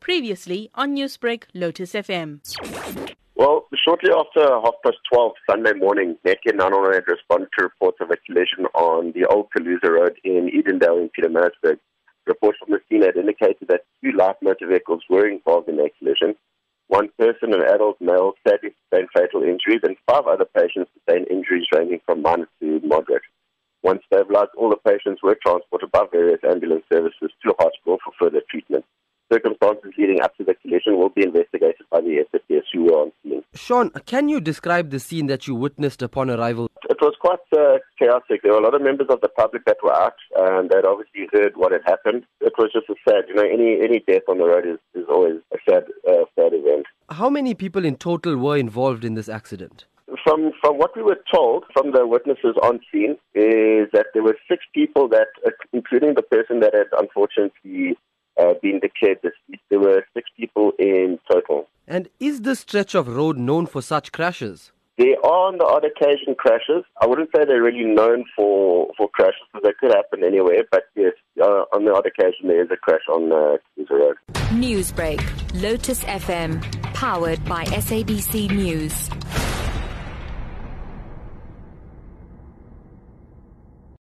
Previously on Newsbreak, Lotus FM. Well, shortly after half past 12 Sunday morning, Netcare 911 had responded to reports of a collision on the Old Caluza Road in Edendale in Pietermaritzburg. Reports from the scene had indicated that two light motor vehicles were involved in that collision. One person, an adult male, sadly sustained fatal injuries, and five other patients sustained injuries ranging from minor to moderate. Once stabilized, all the patients were transported by various ambulance services to hospital for. Circumstances leading up to the collision will be investigated by the SAPS who were on scene. Shawn, can you describe the scene that you witnessed upon arrival? It was quite uh, chaotic. There were a lot of members of the public that were out and they'd obviously heard what had happened. It was just a sad, you know, any any death on the road is, is always a sad, uh, sad event. How many people in total were involved in this accident? From from what we were told from the witnesses on scene is that there were six people that, uh, including the person that had unfortunately uh, been declared deceased. There were six people in total. And is this stretch of road known for such crashes? There are on the odd occasion crashes. I wouldn't say they're really known for, for crashes because they could happen anywhere, but yes, uh, on the odd occasion there is a crash on uh, Caluza Road. Newsbreak, Lotus FM, powered by SABC News.